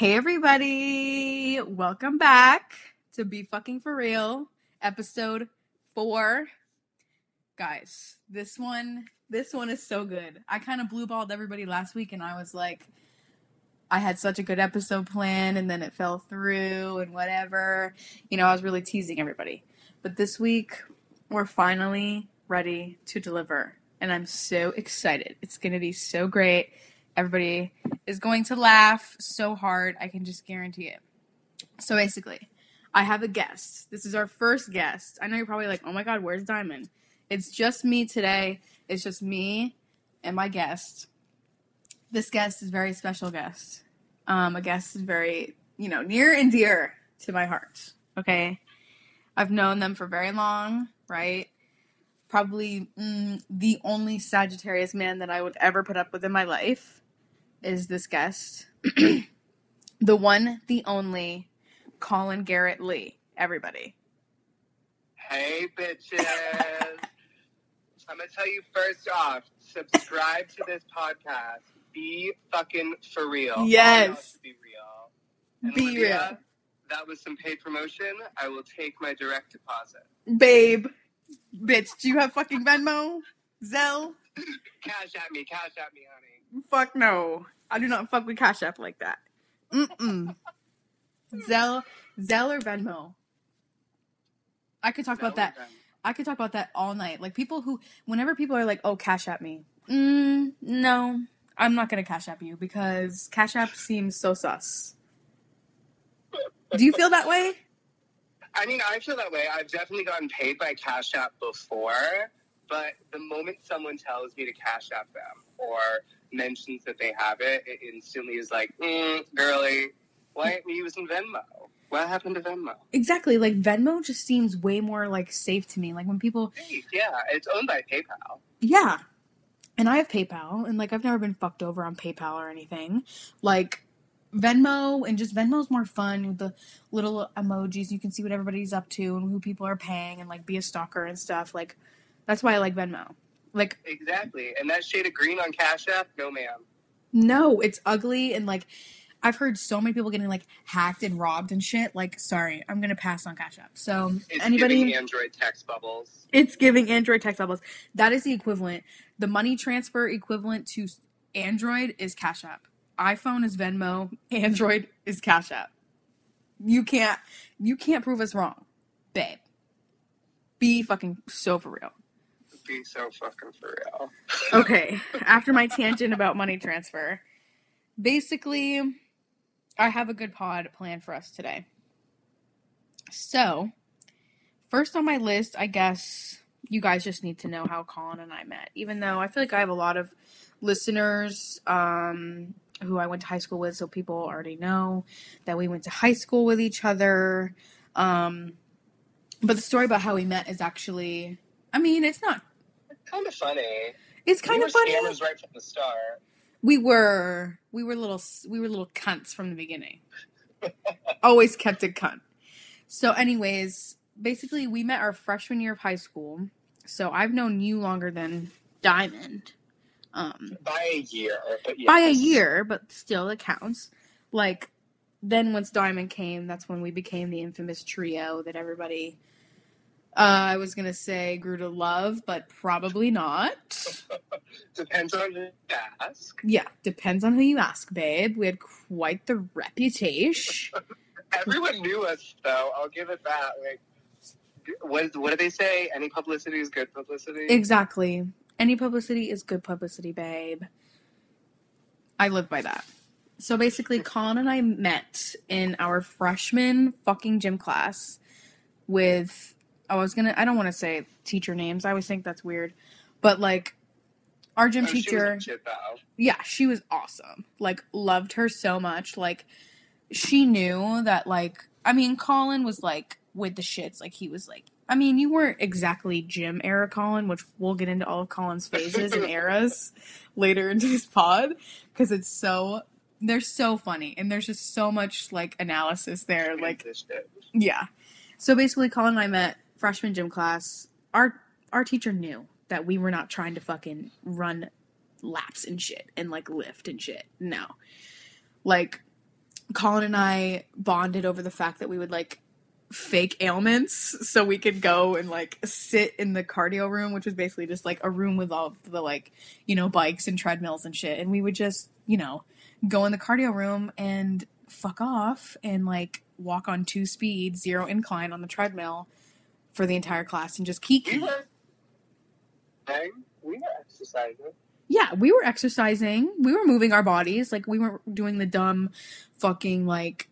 Hey everybody, welcome back to Be Fucking For Real, episode four. Guys, this one, this one is so good. I kind of blue balled everybody last week, and I was like, I had such a good episode plan and then it fell through, and whatever. You know, I was really teasing everybody. But this week, we're finally ready to deliver, and I'm so excited. It's gonna be so great. Everybody is going to laugh so hard. I can just guarantee it. So basically, I have a guest. This is our first guest. I know you're probably like, oh my God, where's Diamond? It's just me today. It's just me and my guest. This guest is very special guest. Um, a guest is very, you know, near and dear to my heart. Okay. I've known them for very long, right? Probably mm, the only Sagittarius man that I would ever put up with in my life is this guest. the one, the only, Colin Garrett Lee. Everybody. Hey, bitches. I'm going to tell you first off subscribe to this podcast. Be fucking for real. Yes. Be real. And Be Olivia, real. That was some paid promotion. I will take my direct deposit. Babe. Bitch, do you have fucking Venmo? Zelle? Cash at me. Cash at me, honey. Fuck no. I do not fuck with Cash App like that. Mm-mm. Zelle, Zelle or Venmo. I could talk about that. I could talk about that all night. Like people who, whenever people are like, "Oh, Cash App me," mm, no, I'm not gonna Cash App you because Cash App seems so sus. Do you feel that way? I mean, I feel that way. I've definitely gotten paid by Cash App before, but the moment someone tells me to Cash App them or mentions that they have it, it instantly is like, mm, girly, why aren't you using Venmo? What happened to Venmo? Exactly. Like Venmo just seems way more like safe to me. Like when people, Yeah, it's owned by PayPal. yeah, and I have PayPal, and like I've never been fucked over on PayPal or anything. Like Venmo and just Venmo's more fun with the little emojis. You can see what everybody's up to and who people are paying, and like be a stalker and stuff. Like that's why I like Venmo. Like Exactly. And that shade of green on Cash App, no ma'am. no, it's ugly and like. I've heard so many people getting like hacked and robbed and shit. Like, sorry, I'm gonna pass on Cash App. So It's anybody, giving Android text bubbles. It's giving Android text bubbles. That is the equivalent. The money transfer equivalent to Android is Cash App. iPhone is Venmo. Android is Cash App. You can't you can't prove us wrong, babe. Be fucking so for real. Be so fucking for real. Okay, after my tangent about money transfer, basically, I have a good pod planned for us today. So, first on my list, I guess you guys just need to know how Colin and I met. Even though I feel like I have a lot of listeners um, who I went to high school with, so people already know that we went to high school with each other. Um, but the story about how we met is actually, I mean, it's not. Kind of funny. It's kind we of were funny. scammers right from the start. We were we were little we were little cunts from the beginning. Always kept it cunt. So, anyways, basically, we met our freshman year of high school. So I've known you longer than Diamond, um, By a year. But yes. by a year, but still it counts. Like then once Diamond came, that's when we became the infamous trio that everybody. Uh, I was gonna say grew to love, but probably not. Depends on who you ask. Yeah, depends on who you ask, babe. We had quite the reputation. Everyone knew us, though. I'll give it that. Like, what, what do they say? Any publicity is good publicity. Exactly. Any publicity is good publicity, babe. I live by that. So basically, Colin and I met in our freshman fucking gym class with, I was gonna, I don't want to say teacher names. I always think that's weird. But like, our gym Oh, she teacher, legit, yeah, she was awesome. Like, loved her so much. Like, she knew that, like, I mean, Colin was like with the shits. Like, he was like, I mean, you weren't exactly gym era Colin, which we'll get into all of Colin's phases and eras later into this pod because it's so, they're so funny and there's just so much like analysis there. Like, yeah. So basically, Colin and I met freshman gym class. Our our teacher knew that we were not trying to fucking run laps and shit and like lift and shit. No, like Colin and I bonded over the fact that we would like fake ailments so we could go and like sit in the cardio room which was basically just like a room with all the like you know bikes and treadmills and shit and we would just you know go in the cardio room and fuck off and like walk on two speed zero incline on the treadmill for the entire class and just keep We were, we were exercising. yeah, we were exercising. We were moving our bodies. Like we weren't doing the dumb fucking like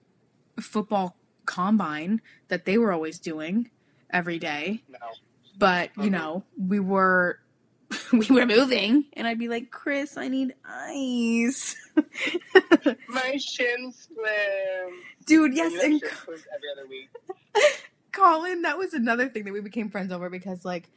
football combine that they were always doing every day. No. But, you Mhm. know, we were we were moving and I'd be like, "Chris, I need ice." My shin split. Dude, yes, and every other week. Colin, that was another thing that we became friends over because like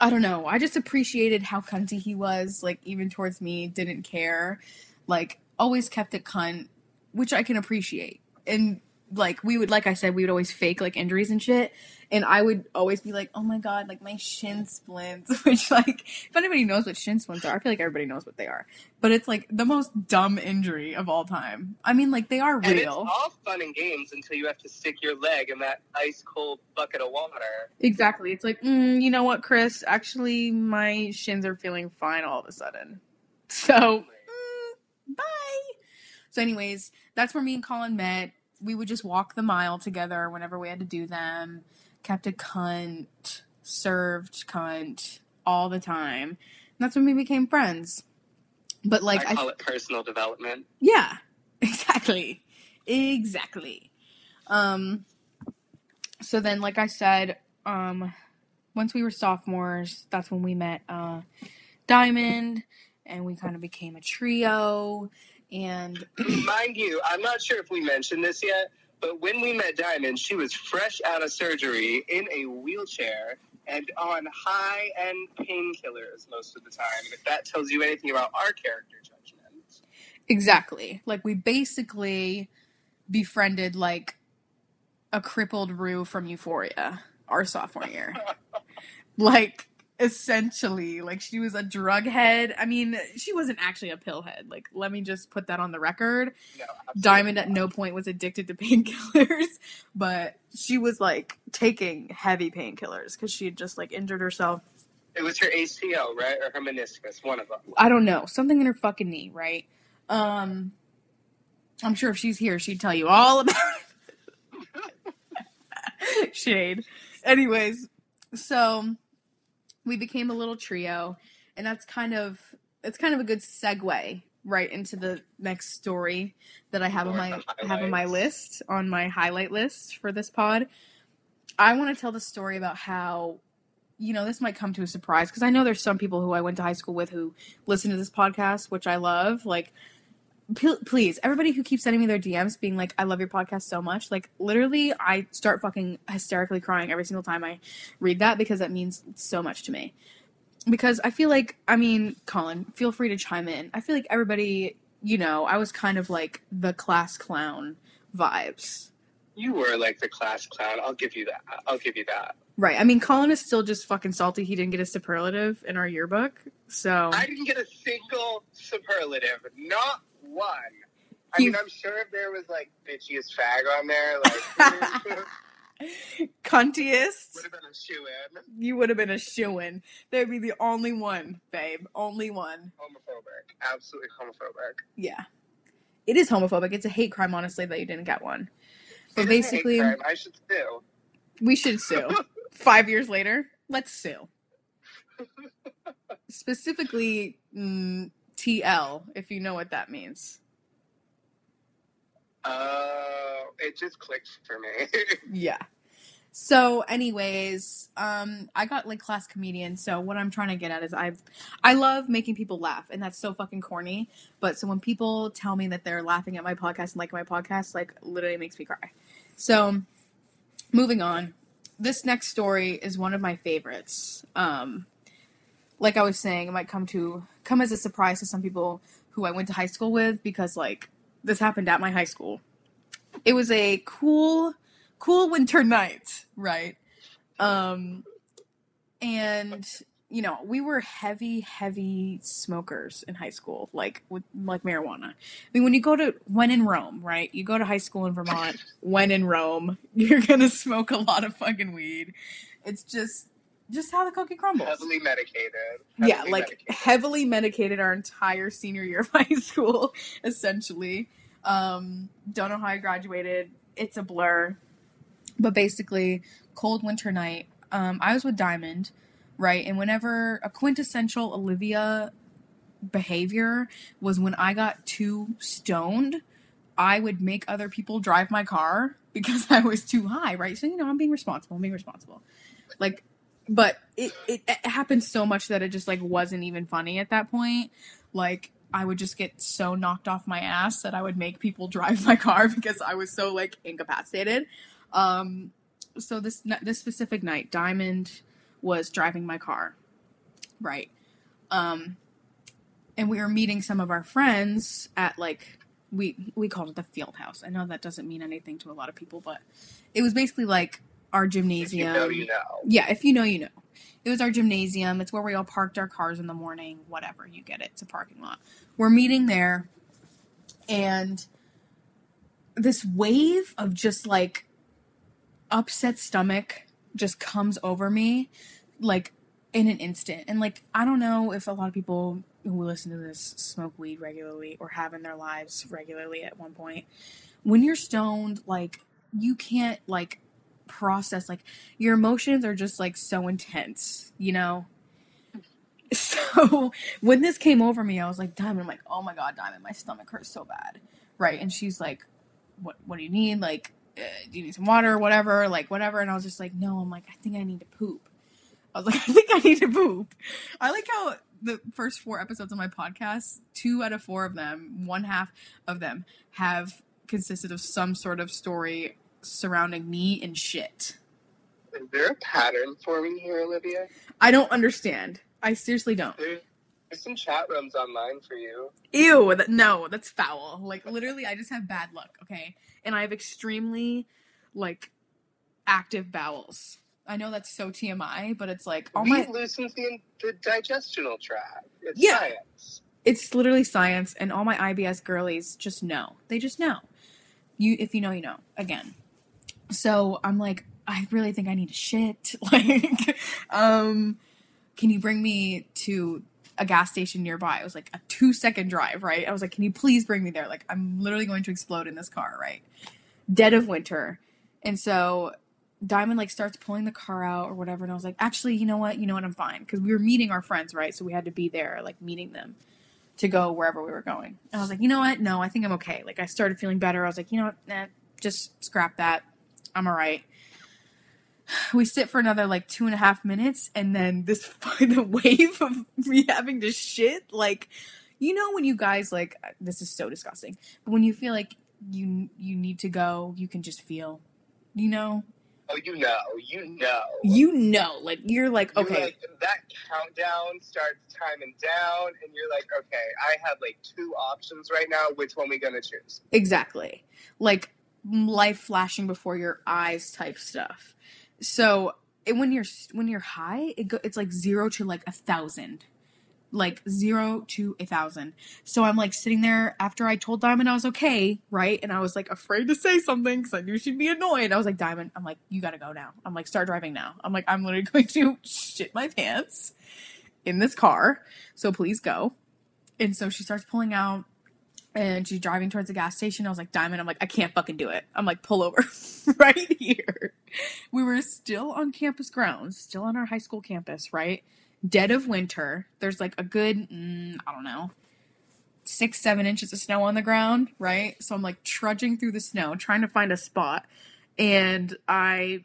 I don't know, I just appreciated how cunty he was, like even towards me, didn't care. Like always kept it cunt, which I can appreciate. And like we would like I said, we would always fake like injuries and shit. And I would always be like, Oh my god, like my shin splints which like if anybody knows what shin splints are, I feel like everybody knows what they are. But it's like the most dumb injury of all time. I mean like they are And it's real. all fun and games until you have to stick your leg in that ice cold bucket of water. Exactly. It's like, mm, you know what, Chris? Actually, my shins are feeling fine all of a sudden. So, mm, bye. So, anyways, that's where me and Colin met. We would just walk the mile together whenever we had to do them. Kept a cunt, served cunt all the time. And that's when we became friends. But, like, I I call it personal development. yeah, exactly. Exactly. Um so then like I said, um once we were sophomores, that's when we met uh Diamond and we kind of became a trio and Mind you, I'm not sure if we mentioned this yet, but when we met Diamond, she was fresh out of surgery in a wheelchair and on high end painkillers most of the time. And if that tells you anything about our character judgment. exactly. Like we basically befriended like a crippled Rue from Euphoria our sophomore year. like essentially like she was a drug head. I mean she wasn't actually a pill head. Like let me just put that on the record. No, diamond at no point was addicted to painkillers but she was like taking heavy painkillers because she had just like injured herself. It was her ACL, right? Or her meniscus, one of them. i don't know. Something in her fucking knee right? Um i'm sure if she's here she'd tell you all about it. Shade. Anyways so we became a little trio and that's kind of it's kind of a good segue right into the next story that i have on my have on my list on my highlight list for this pod. I want to tell the story about how you know this might come to a surprise because i know there's some people who i went to high school with who listen to this podcast which i love like p- please everybody who keeps sending me their dms being like i love your podcast so much like literally i start fucking hysterically crying every single time i read that because that means so much to me because i feel like i mean colin feel free to chime in i feel like everybody you know i was kind of like the class clown vibes You were like the class clown. I'll give you that. I'll give you that. right i mean colin is still just fucking salty he didn't get a superlative in our yearbook so I didn't get a single superlative, not one. I He- mean, I'm sure if there was like bitchiest fag on there, like cuntiest would have been a shoe in. you would have been a shoo-in. They'd be the only one, babe. Only one. Homophobic, absolutely homophobic. Yeah. It is homophobic. It's a hate crime, honestly, that you didn't get one. But It is basically. I should sue. we should sue. Five years later, let's sue. Specifically, mm, TL, if you know what that means. Uh, it just clicked for me. Yeah. So, anyways, um, I got like class comedian. So what I'm trying to get at is I, I love making people laugh, and that's so fucking corny. But so when people tell me that they're laughing at my podcast and like my podcast, like literally makes me cry. So, moving on, this next story is one of my favorites. Um, like I was saying, it might come to come as a surprise to some people who I went to high school with because like this happened at my high school. It was a cool cool winter night, right? Um, and you know, we were heavy, heavy smokers in high school, like with like marijuana. I mean, when you go to when in Rome, right? You go to high school in Vermont. when in Rome, you're gonna smoke a lot of fucking weed. It's just just how the cookie crumbles. Heavily medicated. yeah, like medicated. heavily medicated our entire senior year of high school, essentially. Um, don't know how I graduated. It's a blur. But basically, cold winter night. Um, I was with Diamond, right? And whenever a quintessential Olivia behavior was when I got too stoned, I would make other people drive my car because I was too high, right? So you know, I'm being responsible. I'm being responsible. Like, but it, it it happened so much that it just like wasn't even funny at that point. Like I would just get so knocked off my ass that I would make people drive my car because I was so like incapacitated. Um, so this this specific night, Diamond was driving my car, right? Um, and we were meeting some of our friends at like we we called it the field house. I know that doesn't mean anything to a lot of people, but it was basically like our If gymnasium. you know, you know. Yeah, if you know, you know. It was our gymnasium. It's where we all parked our cars in the morning. Whatever, you get it. It's a parking lot. We're meeting there, and this wave of just like upset stomach just comes over me, like in an instant. And like, I don't know if a lot of people who listen to this smoke weed regularly or have in their lives regularly at one point. When you're stoned, like, you can't like process like your emotions are just like so intense, you know? So when this came over me, I was like, Diamond, I'm like, oh my god, Diamond, my stomach hurts so bad. Right. And she's like, What what do you need? Like, uh, do you need some water or whatever? Like, whatever. And I was just like, No, I'm like, I think I need to poop. I was like, I think I need to poop. I like how the first four episodes of my podcast, two out of four of them, one half of them, have consisted of some sort of story surrounding me and shit. Is there a pattern forming here, Olivia? I don't understand. I seriously don't. There, there's some chat rooms online for you. Ew, that, no, that's foul. Like literally, I just have bad luck. Okay, and I have extremely like active bowels. I know that's so TMI, but it's like all Weed my loosens the, the digestional tract. It's Yeah. science. it's literally science, and all my IBS girlies just know. They just know. You, if you know, you know. Again, so I'm like, I really think I need to shit. Like, um, can you bring me to a gas station nearby? It was like a two second drive, right? I was like, can you please bring me there? Like, I'm literally going to explode in this car, right? Dead of winter, and so Diamond like starts pulling the car out or whatever, and I was like, actually, you know what? You know what? I'm fine because we were meeting our friends, right? So we had to be there, like meeting them to go wherever we were going. And I was like, you know what? No, I think I'm okay. Like I started feeling better. I was like, you know what? Nah, just scrap that. I'm all right. We sit for another like two and a half minutes, and then this the wave of me having to shit. Like, you know, when you guys like this is so disgusting, but when you feel like you you need to go, you can just feel, you know, Oh, you know, you know. you know, like you're like You're okay, like, that countdown starts timing down, and you're like, okay, I have like two options right now. Which one we gonna choose? Exactly. Like life flashing before your eyes type stuff. So it, when you're when you're high, it go, it's like zero to like a thousand, like zero to a thousand. So I'm like sitting there after I told Diamond I was okay, right? And I was like afraid to say something because I knew she'd be annoyed. I was like, Diamond, I'm like, you gotta go now. I'm like, start driving now. I'm like, I'm literally going to shit my pants in this car. So please go. And so she starts pulling out and she's driving towards the gas station. I was like, Diamond, I'm like, I can't fucking do it. I'm like, pull over right here. We were still on campus grounds, still on our high school campus, right? Dead of winter. There's like a good, mm, I don't know, six, seven inches of snow on the ground, right? So I'm like trudging through the snow, trying to find a spot. And I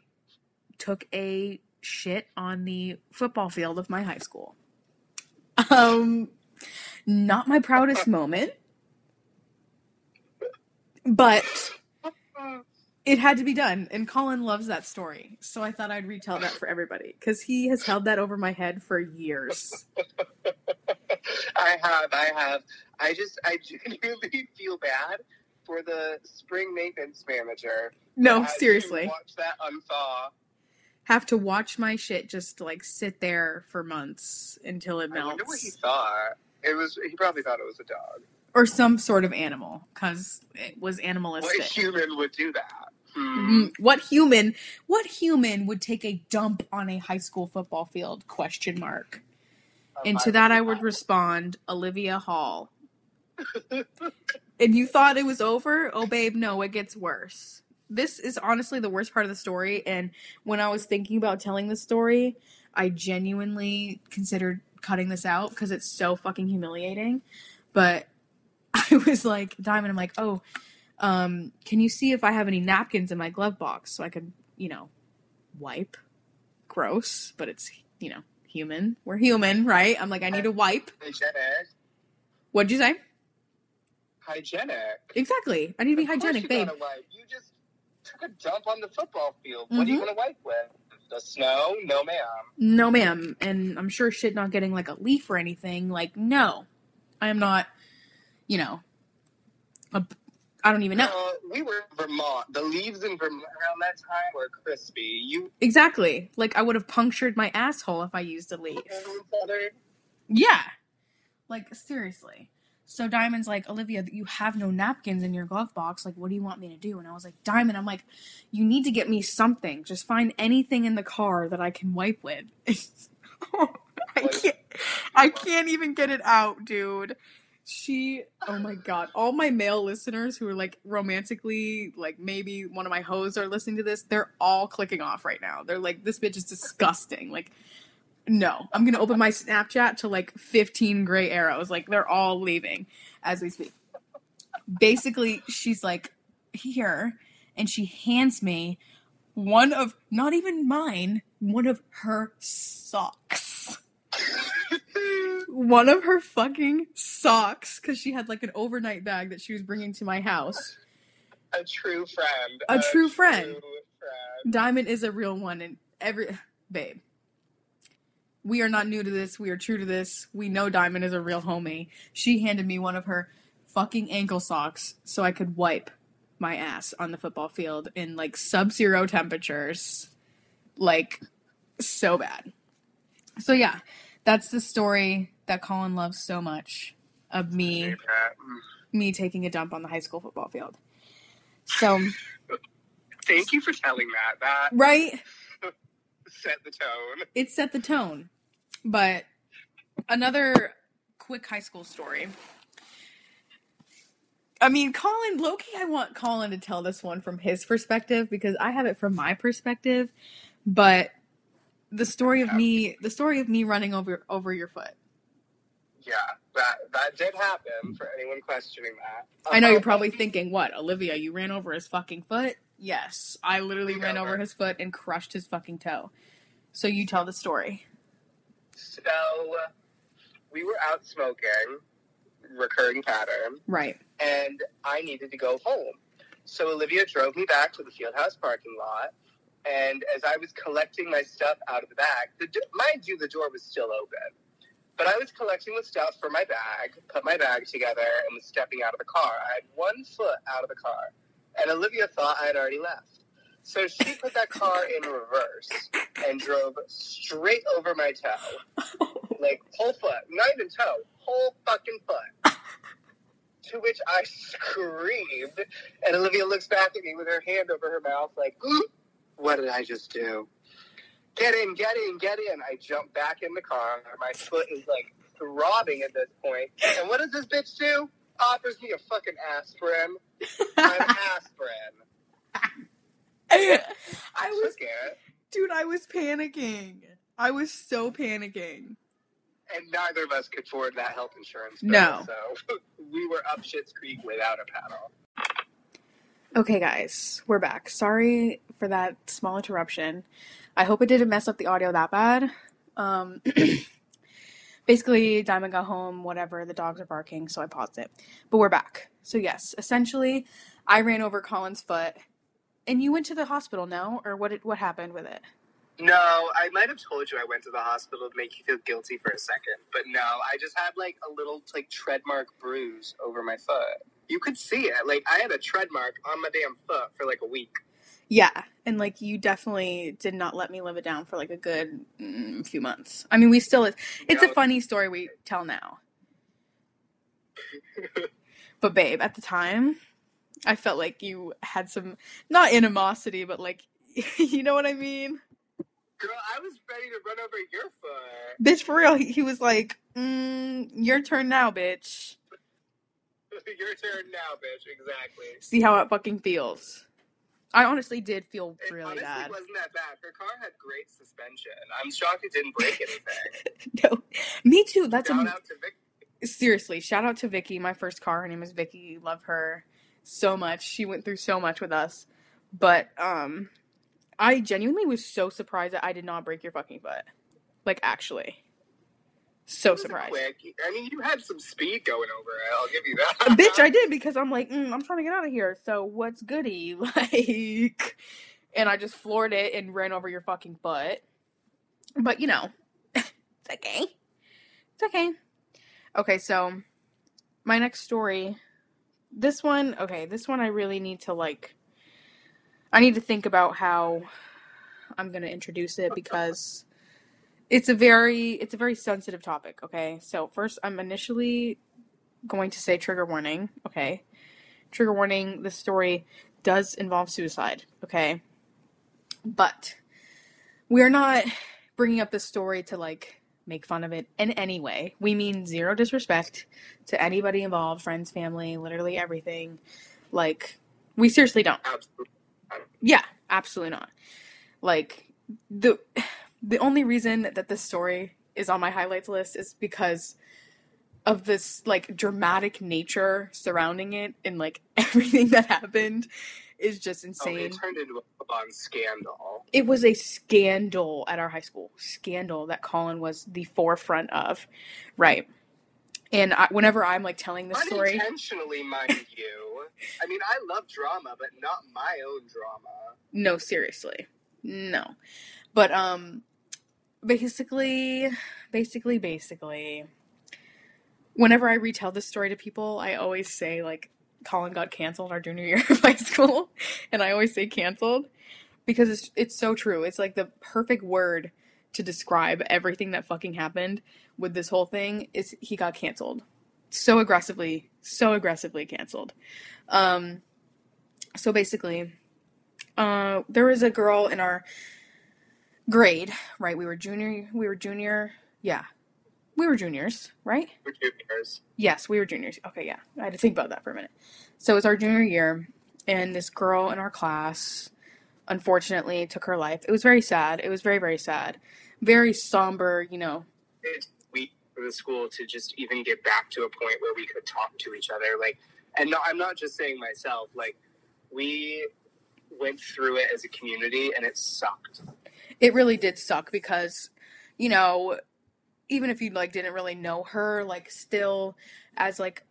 took a shit on the football field of my high school. Um, not my proudest moment but it had to be done and colin loves that story so i thought i'd retell that for everybody because he has held that over my head for years I have, I have. I just, I genuinely feel bad for the spring maintenance manager. no seriously watch that unthaw. have to watch my shit just like sit there for months until it melts. I wonder what he thought. It was. He probably thought it was a dog. Or some sort of animal because it was animalistic. What human would do that? Hmm. Mm, What human? What human would take a dump on a high school football field? Question mark. And to that, I would respond, Olivia Hall. and you thought it was over? Oh, babe, no, it gets worse. This is honestly the worst part of the story. And when I was thinking about telling this story, I genuinely considered cutting this out because it's so fucking humiliating. But I was like, Diamond, I'm like, oh, um, can you see if I have any napkins in my glove box so I could, you know, wipe? Gross, but it's, you know, human. We're human, right? I'm like, I need a wipe. hygienic. What'd you say? Hygienic. Exactly. I need to be Of hygienic, you babe. You just took a dump on the football field. What are you Mhm. gonna wipe with? The snow? No, ma'am. No, ma'am. And I'm sure shit not getting like a leaf or anything. Like, no. I am not, you know, a, I don't even know. Uh, we were in Vermont. The leaves in Vermont around that time were crispy. You Exactly. Like, I would have punctured my asshole if I used a leaf. Yeah. Like, seriously. So Diamond's like, Olivia, you have no napkins in your glove box. Like, what do you want me to do? And I was like, Diamond, I'm like, you need to get me something. Just find anything in the car that I can wipe with. I can't. I can't even get it out, dude. She, oh my god, all my male listeners who are like romantically, like maybe one of my hoes are listening to this, they're all clicking off right now. They're like, this bitch is disgusting. Like, no, I'm gonna open my Snapchat to like 15 gray arrows. Like, they're all leaving as we speak. Basically, she's like, here, and she hands me one of, not even mine, one of her socks one of her fucking socks because she had like an overnight bag that she was bringing to my house. a true friend. A true friend. friend. Diamond is a real one, and every babe. We are not new to this. We are true to this. We know Diamond is a real homie. She handed me one of her fucking ankle socks so I could wipe my ass on the football field in like sub zero temperatures. Like, so bad. So, yeah, that's the story that Colin loves so much of me me taking a dump on the high school football field. So, Thank you for telling that. That right? set the tone. It set the tone. But another quick high school story. I mean, Colin, Loki, I want Colin to tell this one from his perspective because I have it from my perspective. But the story of me, the story of me running over over your foot. Yeah, that that did happen. For anyone questioning that, I know you're Um, probably thinking, what, Olivia, you ran over his fucking foot? Yes, I literally ran over his foot and crushed his fucking toe. So you tell the story. So we were out smoking, recurring pattern, Right. and I needed to go home. So Olivia drove me back to the Fieldhouse parking lot, and as I was collecting my stuff out of the bag, the do- mind you, the door was still open. But I was collecting the stuff for my bag, put my bag together, and was stepping out of the car. I had one foot out of the car, and Olivia thought I had already left. So she put that car in reverse and drove straight over my toe. Like, whole foot. Not even toe. Whole fucking foot. To which I screamed, and Olivia looks back at me with her hand over her mouth, like, What did I just do? Get in, get in, get in. I jump back in the car. My foot is like throbbing at this point. And what does this bitch do? Offers me a fucking aspirin. An aspirin. I I was, dude, I was panicking. I was so panicking. and neither of us could afford that health insurance. bill, No. So we were up Shit's Creek without a paddle. Okay, guys, we're back. Sorry for that small interruption. I hope it didn't mess up the audio that bad. Um, basically, Diamond got home, whatever, the dogs are barking, so I paused it. But we're back. So, yes, essentially, I ran over Colin's foot, and you went to the hospital, no? Or what, what happened with it? No, I might have told you I went to the hospital to make you feel guilty for a second, but no, I just had like a little like tread mark bruise over my foot. You could see it. Like I had a tread mark on my damn foot for like a week. Yeah, and like you definitely did not let me live it down for like a good mm, few months. I mean, we still it's a No. funny story we tell now. But babe, at the time, I felt like you had some not animosity, but like you know what I mean? Girl, I was ready to run over your foot. Bitch, for real, he, he was like, mm, "Your turn now, bitch." your turn now, bitch. Exactly. See how it fucking feels. I honestly did feel It really honestly bad. wasn't that bad. Her car had great suspension. I'm shocked it didn't break anything. no, me too. That's Shout a, out to Vic. seriously. Shout out to Vicky, my first car. Her name is Vicky. Love her so much. She went through so much with us. But um, I genuinely was so surprised that I did not break your fucking foot. Like actually, so It was a surprised. Quick. I mean, you had some speed going over it. I'll give you that. Bitch, I did because I'm like, mm, I'm trying to get out of here. So what's goody? Like, and I just floored it and ran over your fucking butt. But you know, it's okay. It's okay. Okay, so my next story. This one, okay, this one I really need to like. I need to think about how I'm gonna introduce it because it's a very it's a very sensitive topic. Okay, so first I'm initially going to say trigger warning. Okay. Trigger warning this story does involve suicide. Okay. But we are not bringing up this story to like make fun of it in any way. We mean zero disrespect to anybody involved, friends, family, literally everything. Like, we seriously don't. Absolutely. Yeah, absolutely not. Like the the only reason that this story is on my highlights list is because of this like dramatic nature surrounding it and like everything that happened is just Oh, insane. it turned into a full-on scandal. it was a scandal at our high school. Scandal that Colin was the forefront of. Right. And I, whenever I'm like telling the story, Unintentionally, mind you. I mean, I love drama, but not my own drama. No, seriously. No. But um basically basically basically whenever I retell this story to people, I always say like Colin got canceled our junior year of high school and I always say canceled because it's it's so true. It's like the perfect word to describe everything that fucking happened with this whole thing is he got canceled. So aggressively, so aggressively canceled. Um so basically uh, there was a girl in our grade, right? We were junior. We were junior. Yeah, we were juniors, right? Two years. Yes, we were juniors. Okay, yeah, I had to think about that for a minute. So it was our junior year, and this girl in our class, unfortunately, took her life. It was very sad. It was very, very sad. Very somber, you know. It's weak for the school to just even get back to a point where we could talk to each other. Like, and no, I'm not just saying myself. Like, we went through it as a community, and it sucked. It really did suck because you know even if you like didn't really know her like still as like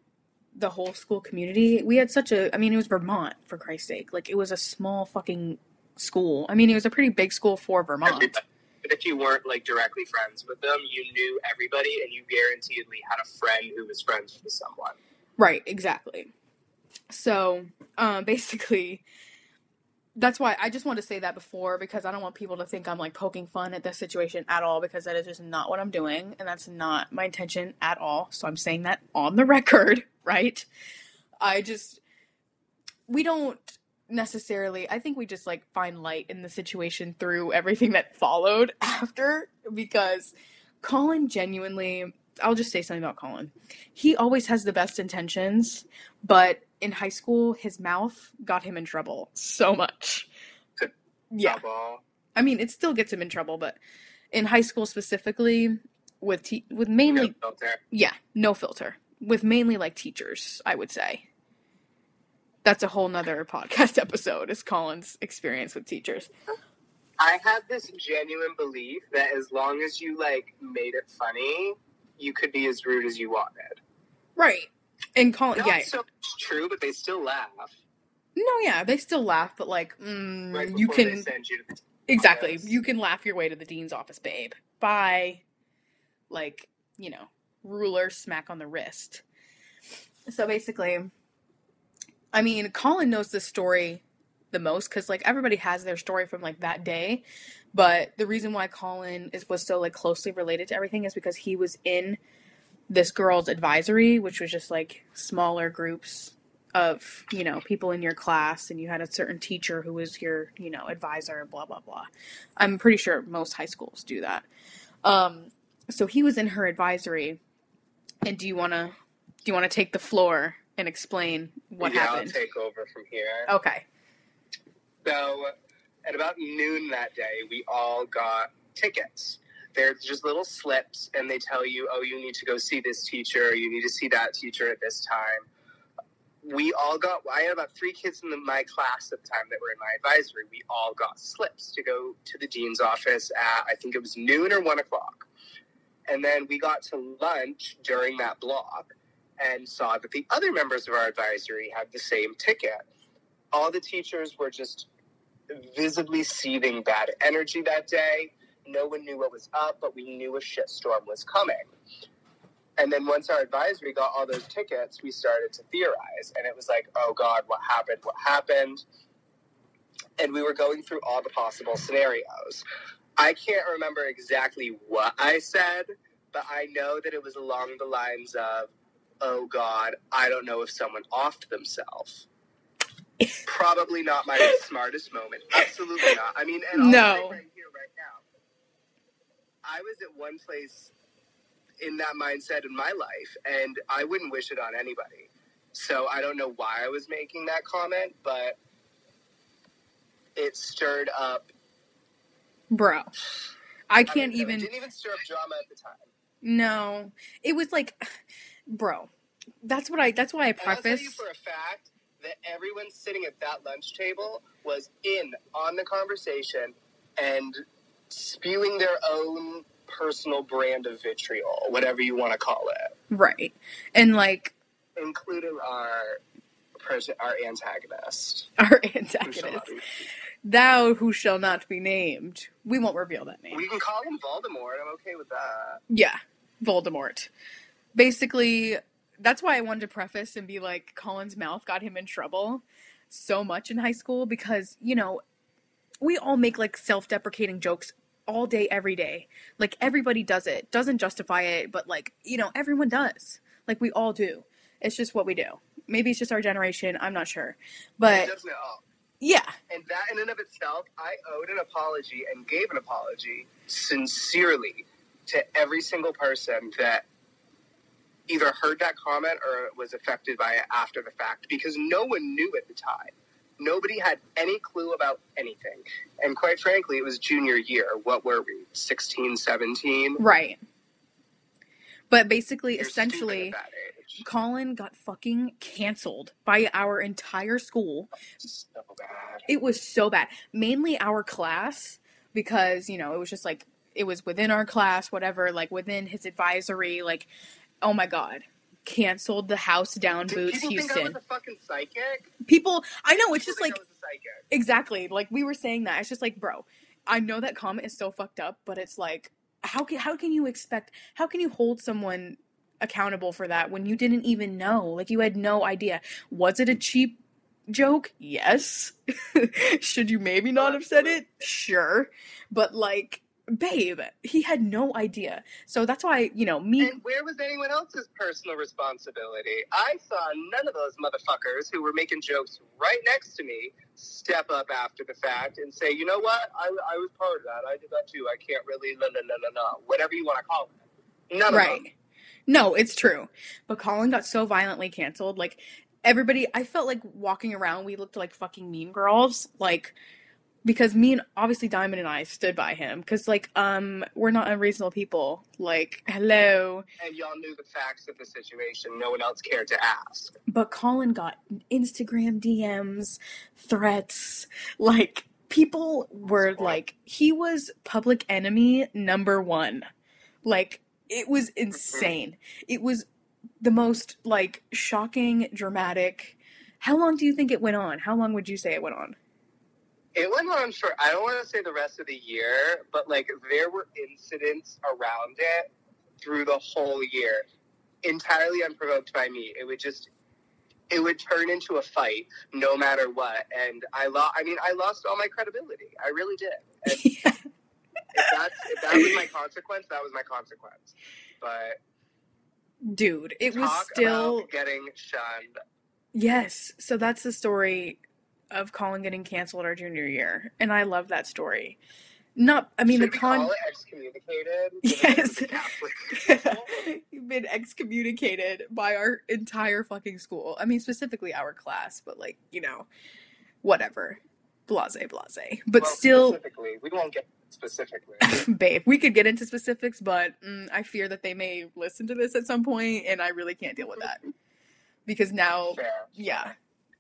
the whole school community we had such a i mean it was vermont for christ's sake like it was a small fucking school i mean it was a pretty big school for vermont. But if you weren't like directly friends with them, you knew everybody, and you guaranteedly had a friend who was friends with someone. Right, exactly. So, um, basically, that's why I just want to say that before because I don't want people to think I'm like poking fun at this situation at all because that is just not what I'm doing and that's not my intention at all. So I'm saying that on the record, right? I just we don't necessarily I think we just like find light in the situation through everything that followed after because Colin genuinely I'll just say something about Colin. He always has the best intentions, but in high school his mouth got him in trouble so much. Yeah. I mean, it still gets him in trouble, but in high school specifically with te- with mainly No filter. yeah, no filter. With mainly like teachers, I would say. That's a whole nother podcast episode is Colin's experience with teachers. I have this genuine belief that as long as you like made it funny, you could be as rude as you wanted. Right. And Colin, Not yeah. so much true, but they still laugh. No, yeah, they still laugh, but like, mm, Right you they can send you to the exactly, office. you can laugh your way to the dean's office, babe. Bye. Like, you know, ruler smack on the wrist. So basically, I mean, Colin knows this story the most because like everybody has their story from like that day but the reason why colin is was so like closely related to everything is because he was in this girl's advisory which was just like smaller groups of you know people in your class and you had a certain teacher who was your you know advisor blah blah blah i'm pretty sure most high schools do that um so he was in her advisory and do you want to do you want to take the floor and explain what yeah, happened I'll take over from here. okay So, at about noon that day, we all got tickets. They're just little slips, and they tell you, oh, you need to go see this teacher, you need to see that teacher at this time. We all got, I had about three kids in the, my class at the time that were in my advisory. We all got slips to go to the dean's office at, I think it was noon or one o'clock. And then we got to lunch during that block and saw that the other members of our advisory had the same ticket. All the teachers were just visibly seething bad energy that day. No one knew what was up, but we knew a shitstorm was coming. And then once our advisory got all those tickets, we started to theorize. And it was like, oh God, what happened? What happened? And we were going through all the possible scenarios. I can't remember exactly what I said, but I know that it was along the lines of, oh God, I don't know if someone offed themselves. Probably not my smartest moment. Absolutely not. I mean, and I'll No. right here, right now, I was at one place in that mindset in my life, and I wouldn't wish it on anybody. So I don't know why I was making that comment, but it stirred up. bro i I can't know, even It didn't even stir up drama at the time. no it was like bro that's what i that's why i And I'll tell you preface for a fact that everyone sitting at that lunch table was in on the conversation and spewing their own personal brand of vitriol, whatever you want to call it, right and like including our pres- our antagonist. our antagonist thou who shall not be named we won't reveal that name We can call him Voldemort. I'm okay with that. Yeah, Voldemort. Basically, that's why I wanted to preface and be like, Colin's mouth got him in trouble so much in high school because, you know, we all make like self deprecating jokes all day, every day. Like, everybody does it. Doesn't justify it, but like, you know, everyone does. Like, we all do. It's just what we do. Maybe it's just our generation. I'm not sure. But doesn't at all. yeah, And that in and of itself, I owed an apology and gave an apology sincerely to every single person that either heard that comment or was affected by it after the fact because no one knew at the time. Nobody had any clue about anything. And quite frankly, it was junior year. What were we? 16, 17? right. But basically, You're essentially, at that age. Colin got fucking canceled by our entire school. So bad. It was so bad. Mainly our class because, you know, it was just like it was within our class, whatever, like within his advisory, like oh my god. Canceled the house down Did boots people think I Houston. was a fucking psychic? People I know it's People just like I was a psychic. exactly like we were saying that. It's just like, bro, I know that comment is so fucked up, but it's like how can how can you expect how can you hold someone accountable for that when you didn't even know? Like you had no idea. Was it a cheap joke? Yes. Should you maybe not have said it? Sure. But like babe, he had no idea. So that's why, you know, me And where was anyone else's personal responsibility? I saw none of those motherfuckers who were making jokes right next to me step up after the fact and say, you know what? I, I was part of that. I did that too. I can't really, no, no, no, no, no. Whatever you want to call it. None of right. them. No, it's true. But Colin got so violently canceled. Like everybody, I felt like walking around, we looked like fucking mean girls. Like because me and obviously Diamond and I stood by him because like um we're not unreasonable people. Like hello, And y'all knew the facts of the situation. No one else cared to ask. but Colin got Instagram DMs, threats, like people were like he was public enemy number 1. Like it was insane. It was the most like shocking, dramatic. How long do you think it went on? How long would you say it went on? It went on for, I don't want to say the rest of the year, but like there were incidents around it through the whole year, entirely unprovoked by me. It would just it would turn into a fight no matter what. And I lost. I mean, I lost all my credibility. I really did. And yeah. if that's if that was my consequence, that was my consequence. But Dude, it was still about getting shunned. Yes. So that's the story of Colin getting canceled our junior year. And I love that story. Not I mean Should the con excommunicated. Yes. You've been excommunicated by our entire fucking school. I mean specifically our class, but like, you know, whatever. Blase blase. But Well, still specifically, we won't get specifically. babe, we could get into specifics, but mm, I fear that they may listen to this at some point and I really can't deal with that. Because now Fair. Yeah.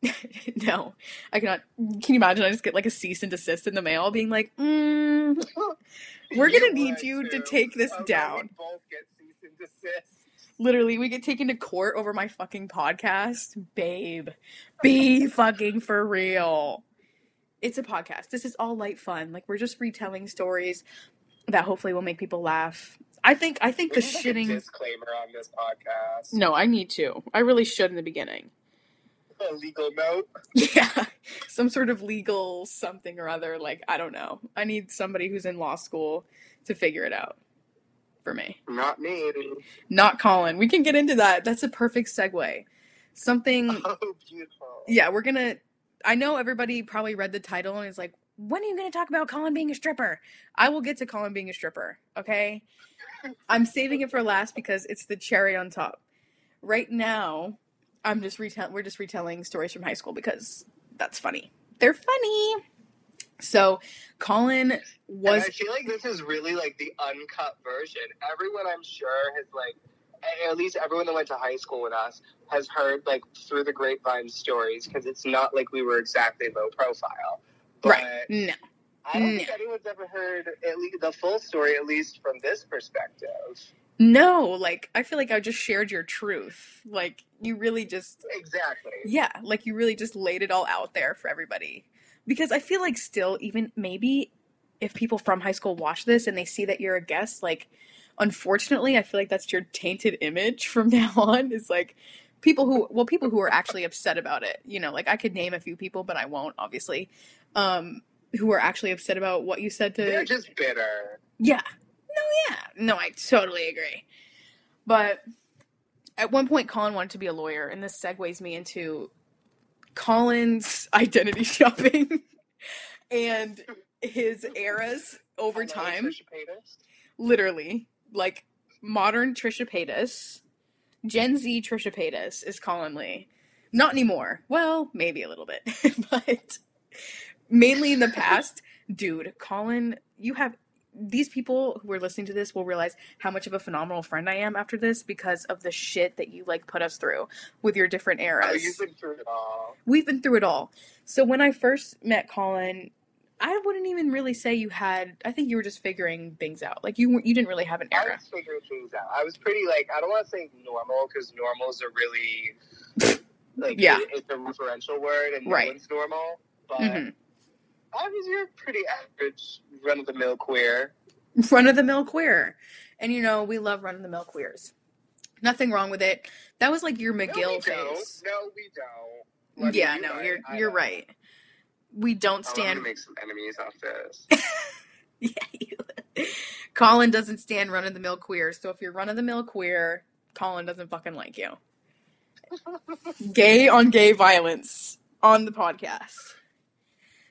no, I cannot. Can you imagine? I just get like a cease and desist in the mail, being like, mm, We're gonna You need you to too. take this down. We both get cease and desist. literally, we get taken to court over my fucking podcast, babe. Be fucking for real. It's a podcast. This is all light fun. Like we're just retelling stories that hopefully will make people laugh. I think. I think We the need, like, a shitting. disclaimer on this podcast. No, I need to. I really should in the beginning. A legal note. Yeah, some sort of legal something or other. Like, I don't know. I need somebody who's in law school to figure it out for me. Not me. Not Colin. We can get into that. That's a perfect segue. Something, Oh, beautiful. yeah, we're gonna. I know everybody probably read the title and is like, when are you gonna talk about Colin being a stripper? I will get to Colin being a stripper, okay? I'm saving it for last because it's the cherry on top. Right now, I'm just retell we're just retelling stories from high school because that's funny. They're funny. So, Colin And was I feel like this is really like the uncut version. Everyone, I'm sure, has like, at least everyone that went to high school with us has heard like through the grapevine stories because it's not like we were exactly low profile. But right. No. I don't No. think anyone's ever heard at least the full story, at least from this perspective. No, like I feel like I just shared your truth. Like you really just Exactly. yeah, like you really just laid it all out there for everybody. Because I feel like still even maybe if people from high school watch this and they see that you're a guest, like unfortunately, I feel like that's your tainted image from now on is like people who well people who are actually upset about it. You know, like I could name a few people, but I won't obviously. Um who are actually upset about what you said to They're just bitter. yeah. Yeah. No, I totally agree. But at one point, Colin wanted to be a lawyer, and this segues me into Colin's identity shopping and his eras over Hello, time. Literally, like modern Trisha Paytas, Gen Z Trisha Paytas is Colin Lee. Not anymore. Well, maybe a little bit, but mainly in the past. Dude, Colin, you have these people who are listening to this will realize how much of a phenomenal friend I am after this because of the shit that you like put us through with your different eras. Oh, you've been through it all. We've been through it all. So when I first met Colin, I wouldn't even really say you had. I think you were just figuring things out. Like you, you didn't really have an I era. was figuring things out. I was pretty like I don't want to say normal because normal is a really like Yeah. it- it's a referential word and Right. one's normal. But hmm I was your pretty average run of the mill queer. Run of the mill queer, and you know we love run of the mill queers. Nothing wrong with it. That was like your no, McGill don't. No, we don't. Let Yeah, no, you're I you're don't. right. We don't Oh, I'm stand. gonna make some enemies off this. yeah, you- Colin doesn't stand run of the mill queer. So if you're run of the mill queer, Colin doesn't fucking like you. Gay on gay violence on the podcast.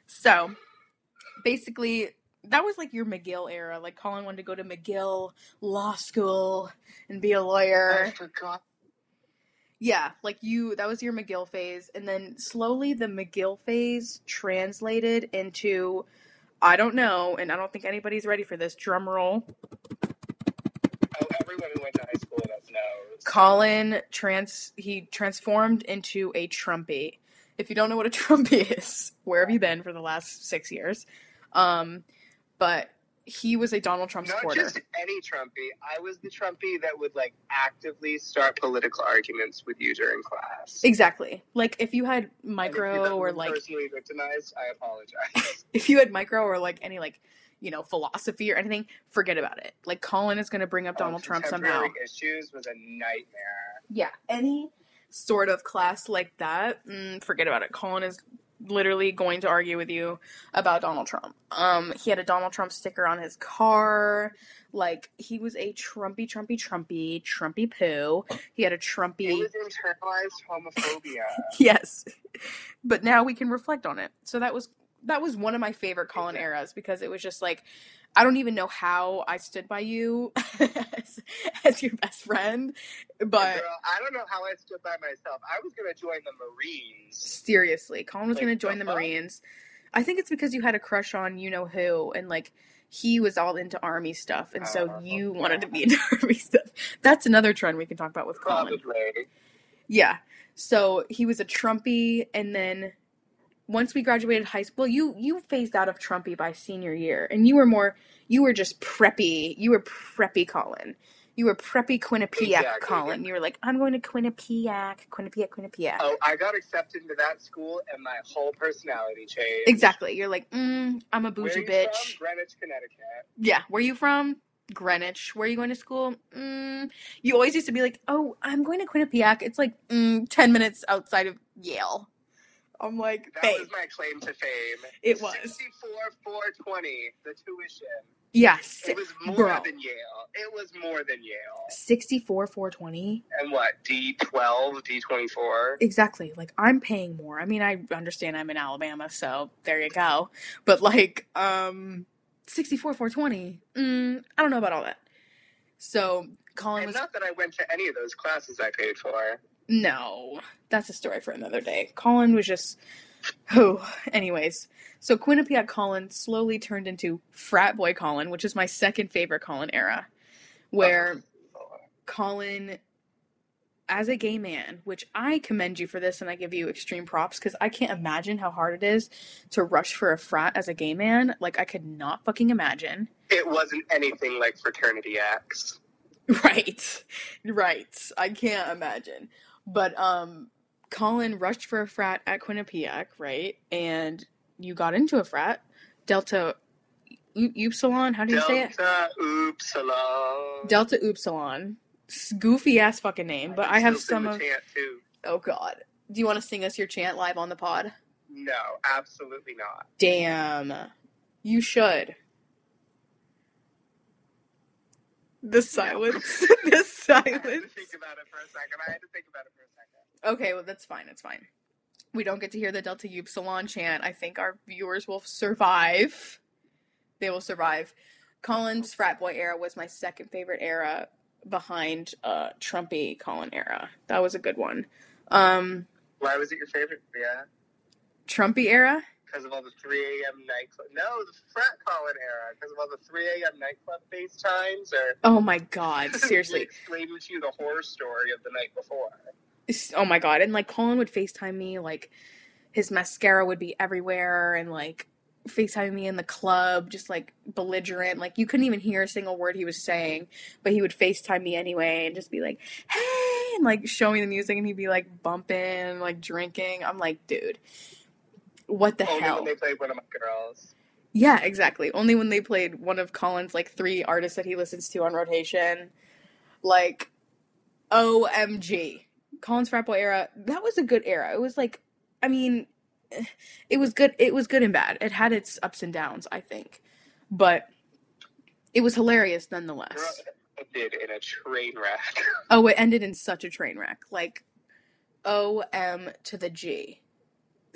So basically, that was like your McGill era. Like Colin wanted to go to McGill Law School and be a lawyer. Yeah, like you, that was your McGill phase. And then slowly the McGill phase translated into, I don't know, and I don't think anybody's ready for this. Drum roll. Oh, everyone who went to high school with us knows. Colin trans, he transformed into a Trumpy. If you don't know what a Trumpy is, where have you been for the last six years? Um, but he was a Donald Trump Not supporter. just any Trumpy. I was the Trumpy that would like actively start political arguments with you during class. Exactly. Like if you had And if you micro or like personally victimized, I apologize. if you had micro or like any like you know philosophy or anything, forget about it. Like Colin is going to bring up Donald Oh, Trump somehow. contemporary issues was a nightmare. Yeah, any sort of class like that, mm, forget about it. Colin is literally going to argue with you about Donald Trump. Um, he had a Donald Trump sticker on his car. Like he was a Trumpy, Trumpy, Trumpy, Trumpy poo. He had a Trumpy. It was internalized homophobia. yes, but now we can reflect on it. So that was that was one of my favorite Colin eras because it was just like I don't even know how I stood by you as, as your best friend, but Girl, I don't know how I stood by myself. I was gonna join the Marines. seriously, Colin was Like, going to join the the? Marines. I think it's because you had a crush on you know who, and like he was all into army stuff, and so Oh, you wanted to be into army stuff. That's another trend we can talk about with Colin. Probably. Yeah. So he was a Trumpy, and then once we graduated high school, you you phased out of Trumpy by senior year, and you were more you were just preppy. You were preppy Colin. You were preppy Quinnipiac Exactly. Colin. You were like, I'm going to Quinnipiac, Quinnipiac, Quinnipiac. Oh, I got accepted into that school, and my whole personality changed. Exactly. You're like, mm, I'm a Where bougie you bitch. From? Greenwich, Connecticut. Yeah. Where are you from? Greenwich. Where are you going to school? Mm. You always used to be like, oh, I'm going to Quinnipiac. It's like mm, 10 minutes outside of Yale. I'm like, That babe. was my claim to fame. It was. Sixty-four, four twenty. The tuition. Yes. It was more Bro. than Yale. It was more than Yale. 64 420 And what? D twelve, D twenty four. exactly like i'm paying more i mean i understand i'm in alabama so there you go but like um 64 420 mm, i don't know about all that so colin And was not that I went to any of those classes I paid for. No that's a story for another day colin was just oh anyways so quinnipiac colin slowly turned into frat boy colin which is my second favorite colin era where oh. Colin, as a gay man, which I commend you for this and I give you extreme props because I can't imagine how hard it is to rush for a frat as a gay man. Like, I could not fucking imagine. It wasn't anything like Fraternity X. Right. Right. I can't imagine. But, um, Colin rushed for a frat at Quinnipiac, right? And you got into a frat, Delta U- Upsilon. How do you say it? Delta Upsilon. Delta Upsilon. Goofy ass fucking name, but I have some of. the chant too. Oh God. Do you want to sing us your chant live on the pod? No, absolutely not. Damn. You should. The silence. the I had to silence. think about it for a second. I had to think about it for a second. Okay, well that's fine. It's fine. We don't get to hear the Delta Upsilon chant. I think our viewers will survive. They will survive. Colin's frat boy era was my second favorite era behind uh Trumpy Colin era. That was a good one. Um Why was it your favorite? Yeah, Trumpy era? Because of all the 3 a.m. nightclub. No, the frat Colin era. Because of all the 3 a.m. nightclub FaceTimes, or Oh my god, seriously. explaining to you the horror story of the night before. Oh my god and like colin would facetime me like his mascara would be everywhere and like facetime me in the club just like belligerent like you couldn't even hear a single word he was saying but he would facetime me anyway and just be like hey and like show me the music and he'd be like bumping like drinking i'm like dude what the Only hell when they played one of my girls. yeah, exactly. Only when they played one of Colin's like three artists that he listens to on rotation. Like OMG. Colin's frat boy era, that was a good era. It was like I mean it was good it was good and bad. It had its ups and downs, I think. But it was hilarious nonetheless. it did in a train wreck. Oh, it ended in such a train wreck. Like OM to the G.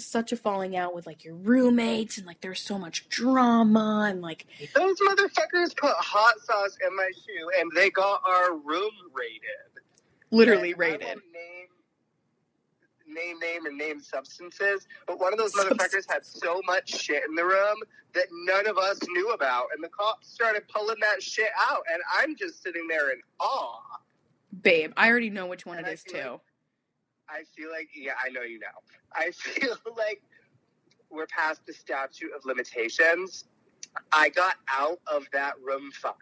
Such a falling out with like your roommates and like there's so much drama and like Those motherfuckers put hot sauce in my shoe, and they got our room raided. literally And I rated. Name, name, name, and name substances, but one of those motherfuckers had so much shit in the room that none of us knew about, and the cops started pulling that shit out, and I'm just sitting there in awe. Babe, I already know which one And it I is too. I feel like, yeah, I know you know. I feel like we're past the statute of limitations. I got out of that room fine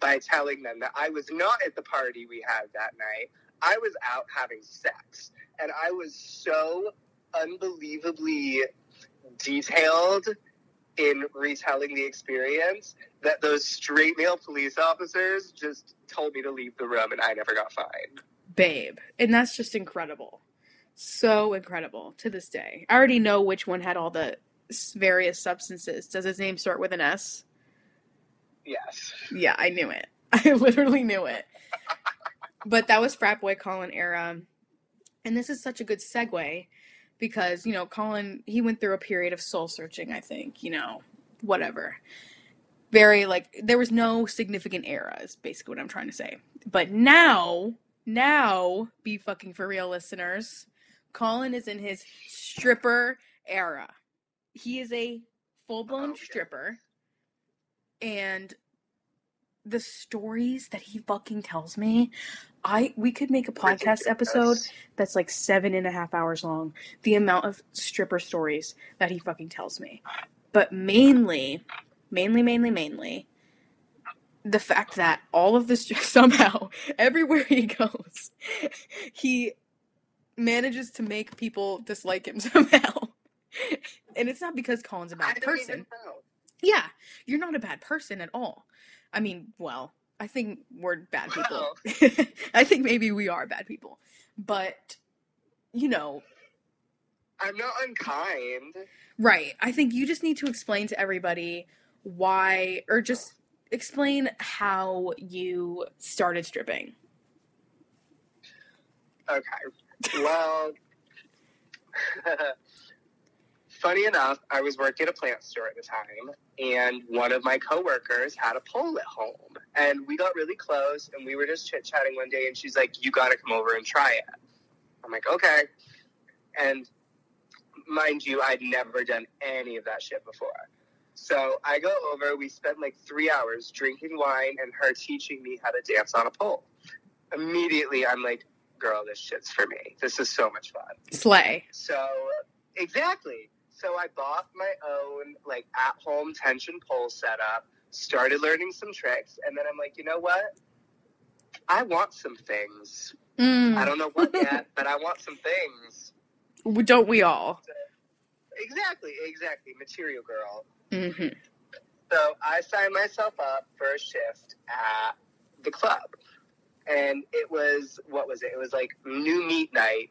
by telling them that I was not at the party we had that night. I was out having sex. And I was so unbelievably detailed in retelling the experience that those straight male police officers just told me to leave the room and I never got fined. Babe. And that's just incredible. So incredible to this day. I already know which one had all the various substances. Does his name start with an S? Yes. Yeah, I knew it. I literally knew it. but that was frat boy Colin era. And this is such a good segue because, you know, Colin, he went through a period of soul searching, I think, you know, whatever. Very, like, there was no significant era, is basically what I'm trying to say. But now, now, be fucking for real, listeners, Colin is in his stripper era. He is a full blown Okay. stripper. And the stories that he fucking tells me, I we could make a podcast episode that's like seven and a half hours long. The amount of stripper stories that he fucking tells me. But mainly, mainly, mainly, mainly, the fact that all of this somehow, everywhere he goes, he manages to make people dislike him somehow. And it's not because Colin's a bad person. Yeah, you're not a bad person at all. I mean, well, I think we're bad people. I think maybe we are bad people. But, you know, I'm not unkind. right. I think you just need to explain to everybody why, or just explain how you started stripping. Okay. Well, funny enough, I was working at a plant store at the time, and one of my coworkers had a pole at home, and we got really close, and we were just chit chatting one day, and she's like, "You got to come over and try it." I'm like, "Okay," and mind you, I'd never done any of that shit before. So I go over. We spend like three hours drinking wine and her teaching me how to dance on a pole. Immediately, I'm like, girl, this shit's for me. This is so much fun. Slay. So, exactly. So I bought my own like at home tension pole setup, started learning some tricks, and then I'm like, you know what? I want some things. I Mm, don't know what yet, but I want some things. don't we all? Exactly, exactly. Material girl. Hmm So I signed myself up for a shift at the club. And it was, what was it? It was like new meat night,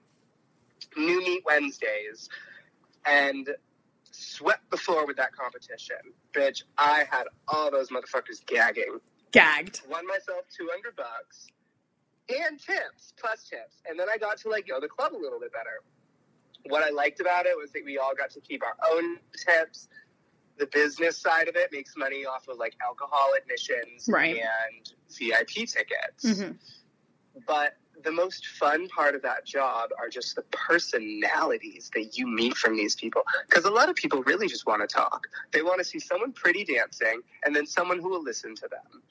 new meat Wednesdays, and swept the floor with that competition. Bitch, I had all those motherfuckers gagging. Gagged. Won myself 200 bucks and tips, plus tips. And then I got to like know the club a little bit better. What I liked about it was that we all got to keep our own tips. The business side of it makes money off of like alcohol admissions Right. and VIP tickets. hmm But the most fun part of that job are just the personalities that you meet from these people. Because a lot of people really just want to talk. They want to see someone pretty dancing and then someone who will listen to them.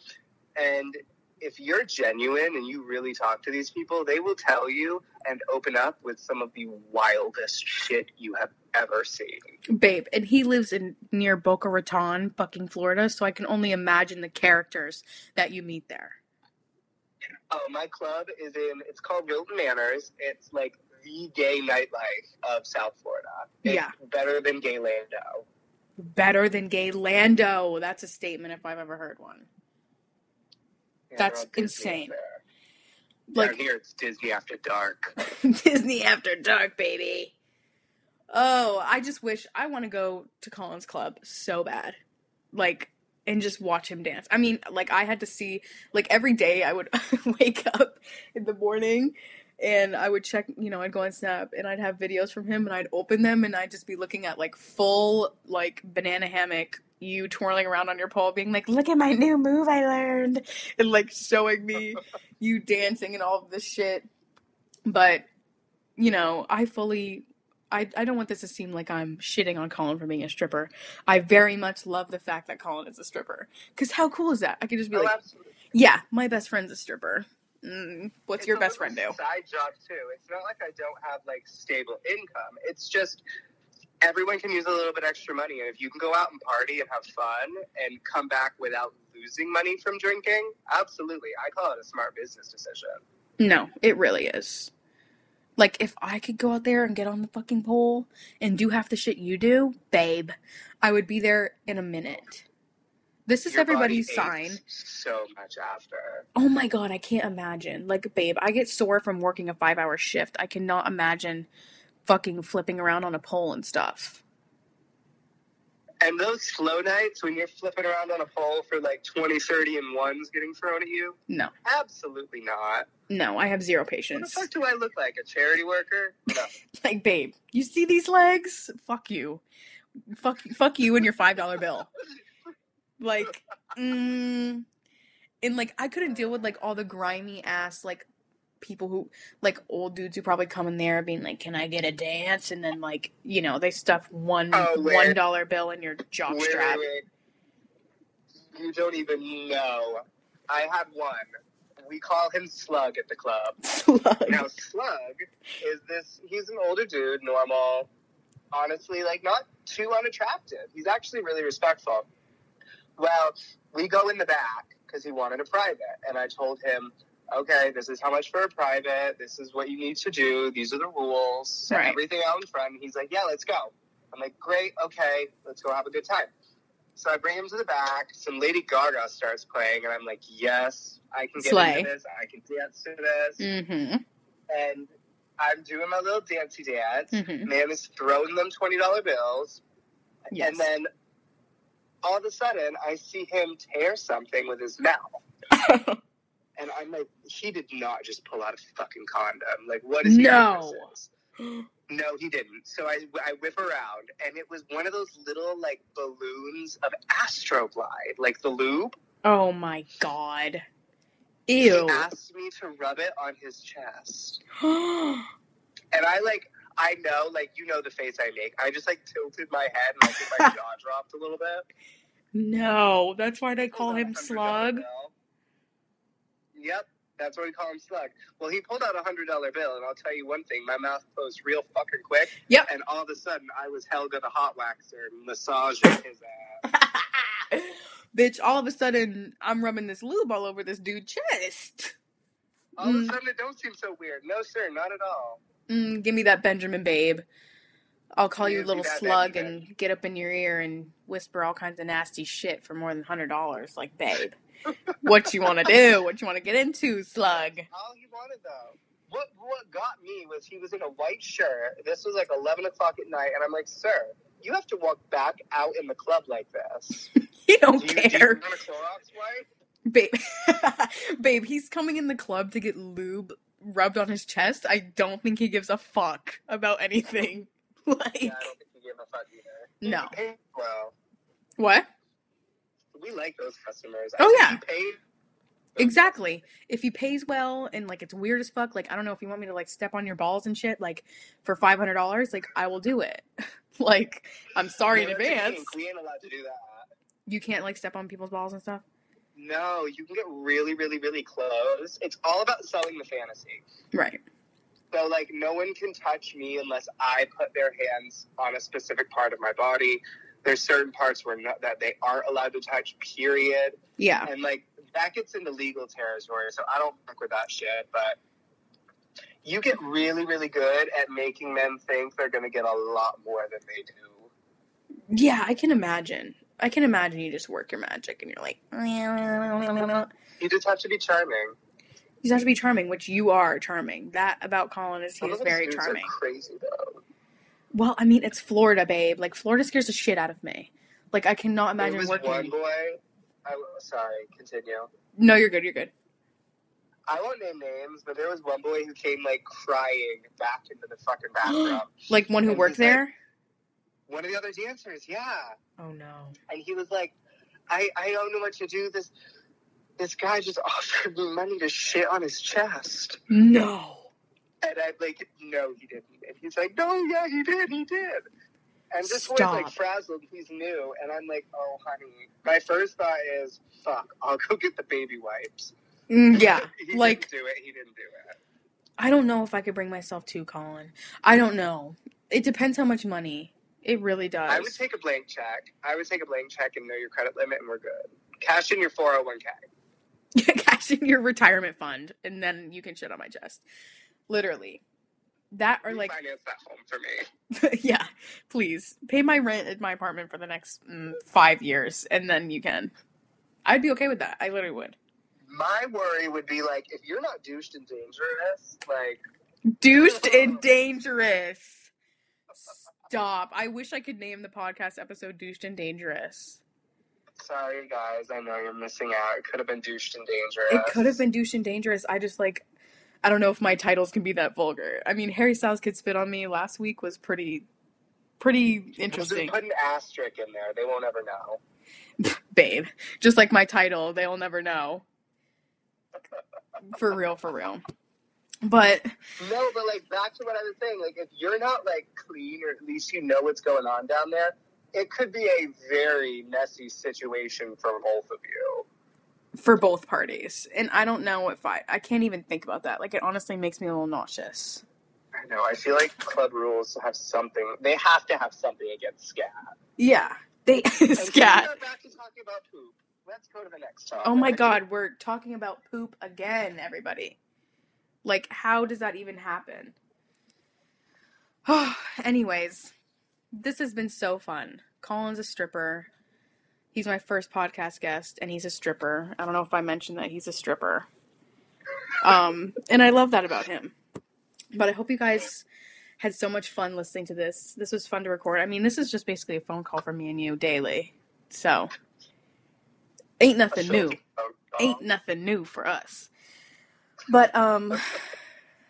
And if you're genuine and you really talk to these people, they will tell you and open up with some of the wildest shit you have ever seen. Babe, and he lives in near Boca Raton, fucking Florida, so I can only imagine the characters that you meet there. Oh, my club is in, it's called Wilton Manors. It's like the gay nightlife of South Florida. It's Yeah. better than Gaylando. Better than gay Lando. That's a statement if I've ever heard one. That's we're all Disney insane. Like- Down here, it's Disney After Dark. Disney After Dark, baby. Oh, I just wish I want to go to Colin's Club so bad. Like, and just watch him dance. I mean, like, I had to see, like, every day I would wake up in the morning and I would check, you know, I'd go on Snap and I'd have videos from him and I'd open them and I'd just be looking at, like, full, like, banana hammock, you twirling around on your pole, being like, look at my new move I learned, and, like, showing me you dancing and all of this shit. But, you know, I fully I, I don't want this to seem like I'm shitting on Colin for being a stripper. I very much love the fact that Colin is a stripper. Cause how cool is that? I could just be Oh, like, absolutely. yeah, my best friend's a stripper. Mm, what's It's your best friend do? Side job too. It's not like I don't have like stable income. It's just everyone can use a little bit extra money, and if you can go out and party and have fun and come back without losing money from drinking, absolutely, I call it a smart business decision. No, it really is. Like if I could go out there and get on the fucking pole and do half the shit you do, babe, I would be there in a minute. This is Your everybody's sign. So much after. Oh my god, I can't imagine. Like, babe, I get sore from working a five hour shift. I cannot imagine fucking flipping around on a pole and stuff. And those slow nights when you're flipping around on a pole for like 20, 30 and ones getting thrown at you? No, Absolutely not. no, I have zero patience. What the fuck do I look like? A charity worker? No. Like, babe, you see these legs? Fuck you. Fuck, fuck you and your five dollar bill. Like, mm, and like, I couldn't deal with like all the grimy ass like people who like old dudes who probably come in there being like, "Can I get a dance?" And then like, you know, they stuff one Oh, one dollar bill in your jock strap. You don't even know. I had one. We call him Slug at the club. Slug. Now, Slug is this, he's an older dude, normal, honestly, like not too unattractive. He's actually really respectful. Well, we go in the back because he wanted a private. And I told him, okay, this is how much for a private. This is what you need to do. These are the rules. Right. everything out in front. And he's like, yeah, let's go. I'm like, great, okay, let's go have a good time. So I bring him to the back. Some Lady Gaga starts playing, and I'm like, yes, I can get Slay. into this. I can dance to this Mm-hmm. and I'm doing my little dancey dance. Mhm. Man is throwing them twenty dollar bills, Yes. and then all of a sudden I see him tear something with his mouth, and I'm like, he did not just pull out a fucking condom. Like, what is he? No. think this is? No, he didn't. So I, I whip around, and it was one of those little like balloons of Astroglide, like the lube. oh my god. He Ew. asked me to rub it on his chest. And I like, I know, like, you know the face I make. I just like tilted my head and like my jaw dropped a little bit. no, that's why they call him a $100 Slug. Yep, that's what we call him Slug. Well, he pulled out a hundred dollar bill, and I'll tell you one thing: my mouth closed real fucking quick. Yep. And all of a sudden, I was Helga the hot waxer massaging his ass. Bitch, all of a sudden, I'm rubbing this lube all over this dude's chest. All of a Mm. sudden, it don't seem so weird. No, sir, not at all. Mm, give me that Benjamin babe. I'll call you Give me little slug Benjamin. and get up in your ear and whisper all kinds of nasty shit for more than hundred dollars. Like, babe, what you want to do? What you want to get into, slug? All he wanted though. What what got me was he was in a white shirt. This was like eleven o'clock at night, and I'm like, sir, you have to walk back out in the club like this. You don't Do you, do you care, want a Clorox wipe? babe. babe, he's coming in the club to get lube rubbed on his chest. I don't think he gives a fuck about anything. Like, Yeah, I don't think he gave a fuck either. No. He well. what? We like those customers. Oh, I yeah. paid. Exactly. If he pays well and like it's weird as fuck, like I don't know if you want me to like step on your balls and shit, like for five hundred dollars, like I will do it. like I'm sorry in No, advance. We ain't allowed to do that. You can't like step on people's balls and stuff. No, you can get really, really, really close. It's all about selling the fantasy. Right. So, like, no one can touch me unless I put their hands on a specific part of my body. There's certain parts where not, that they aren't allowed to touch. Period. Yeah. And like that gets into legal territory, so I don't fuck with that shit. But you get really, really good at making men think they're going to get a lot more than they do. Yeah, I can imagine. I can imagine you just work your magic and you're like, You just have to be charming. you just have to be charming, which you are charming. That about Colin is Some he's very charming. Crazy though. Well, I mean, it's Florida, babe. Like Florida scares the shit out of me. Like I cannot imagine There imagine was working. one boy. I, sorry, continue. No, you're good. You're good. I won't name names, but there was one boy who came like crying back into the fucking bathroom. Like one who And worked he's like- there. one of the other dancers, yeah. Oh no. And he was like, I, I don't know what to do. This this guy just offered me money to shit on his chest. No. And I'm like, no, he didn't. And he's like, no, yeah, he did, he did. And this boy's like frazzled, he's new. And I'm like, oh, honey. My first thought is, fuck, I'll go get the baby wipes. Mm, yeah. he like didn't do it, he didn't do it. I don't know if I could bring myself to Colin. I don't know. It depends how much money. It really does. I would take a blank check. I would take a blank check and know your credit limit, and we're good. Cash in your 401k. cash in your retirement fund, and then you can shit on my chest. Literally. That or like, finance that home for me. yeah, please pay my rent at my apartment for the next mm, five years, and then you can. I'd be okay with that. I literally would. My worry would be like if you're not douched and dangerous, like Douched and dangerous. Stop. I wish I could name the podcast episode Douched and Dangerous. sorry guys, I know you're missing out. It could have been douched and dangerous. It could have been Douched and Dangerous. I just like I don't know if my titles can be that vulgar. I mean, Harry Styles Could Spit on Me last week was pretty pretty interesting. Put an asterisk in there. They won't ever know. Babe. Just like my title, they'll never know. For real, for real. But No, but like back to what I was saying, like if you're not like clean or at least you know what's going on down there, it could be a very messy situation for both of you. For both parties. And I don't know if I I can't even think about that. Like it honestly makes me a little nauseous. I know. I feel like club rules have something. They have to have something against scat. Yeah. They scat. we're back to talking about poop. Let's go to the next topic. Oh my god, we're talking about poop again, everybody. Like, how does that even happen? Oh, Anyways, this has been so fun. Colin's a stripper. He's my first podcast guest, and he's a stripper. I don't know if I mentioned that he's a stripper. Um, and I love that about him. But I hope you guys had so much fun listening to this. This was fun to record. I mean, this is just basically a phone call from me and you daily. So, ain't nothing new ain't nothing new for us. But um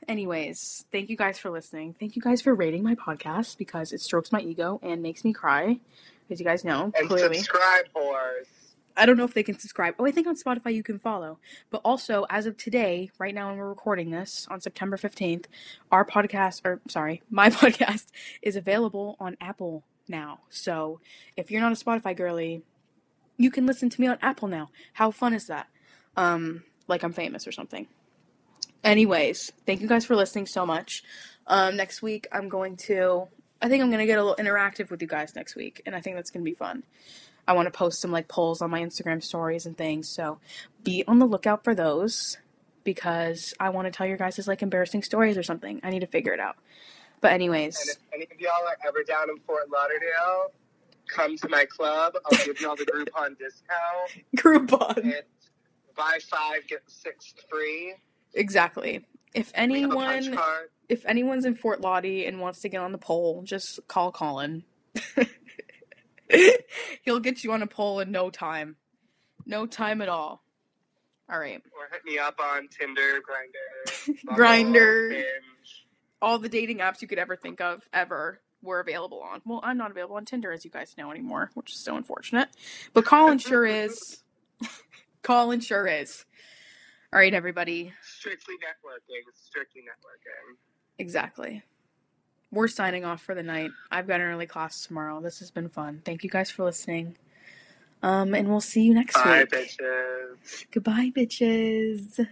anyways, thank you guys for listening. Thank you guys for rating my podcast because it strokes my ego and makes me cry. As you guys know, And clearly. subscribe, whores. I don't know if they can subscribe. Oh, I think on Spotify you can follow. But also, as of today, right now when we're recording this on September 15th, our podcast, or sorry, my podcast is available on Apple now. So if you're not a Spotify girly, you can listen to me on Apple now. How fun is that? Um, like I'm famous or something. Anyways, thank you guys for listening so much. Um, next week I'm going to, I think I'm going to get a little interactive with you guys next week, and I think that's going to be fun. I want to post some like polls on my Instagram stories and things. So be on the lookout for those because I want to tell your guys like embarrassing stories or something. I need to figure it out. But And anyways, if any of y'all are ever down in Fort Lauderdale, come to my club. I'll give y'all the Groupon discount. Groupon. It's buy five get six free. Exactly. If We have a punch anyone if anyone's in Fort Lottie and wants to get on the pole, just call Colin. He'll get you on a pole in no time. No time at all. All right. Or hit me up on Tinder, Grinder, Grindr. all the dating apps you could ever think of ever were available on. Well, I'm not available on Tinder, as you guys know anymore, which is so unfortunate. But Colin sure is. Colin sure is. All right, everybody. Strictly networking. Strictly networking. Exactly. We're signing off for the night. I've got an early class tomorrow. This has been fun. Thank you guys for listening. Um, and we'll see you next Bye, week. bitches. Goodbye, bitches.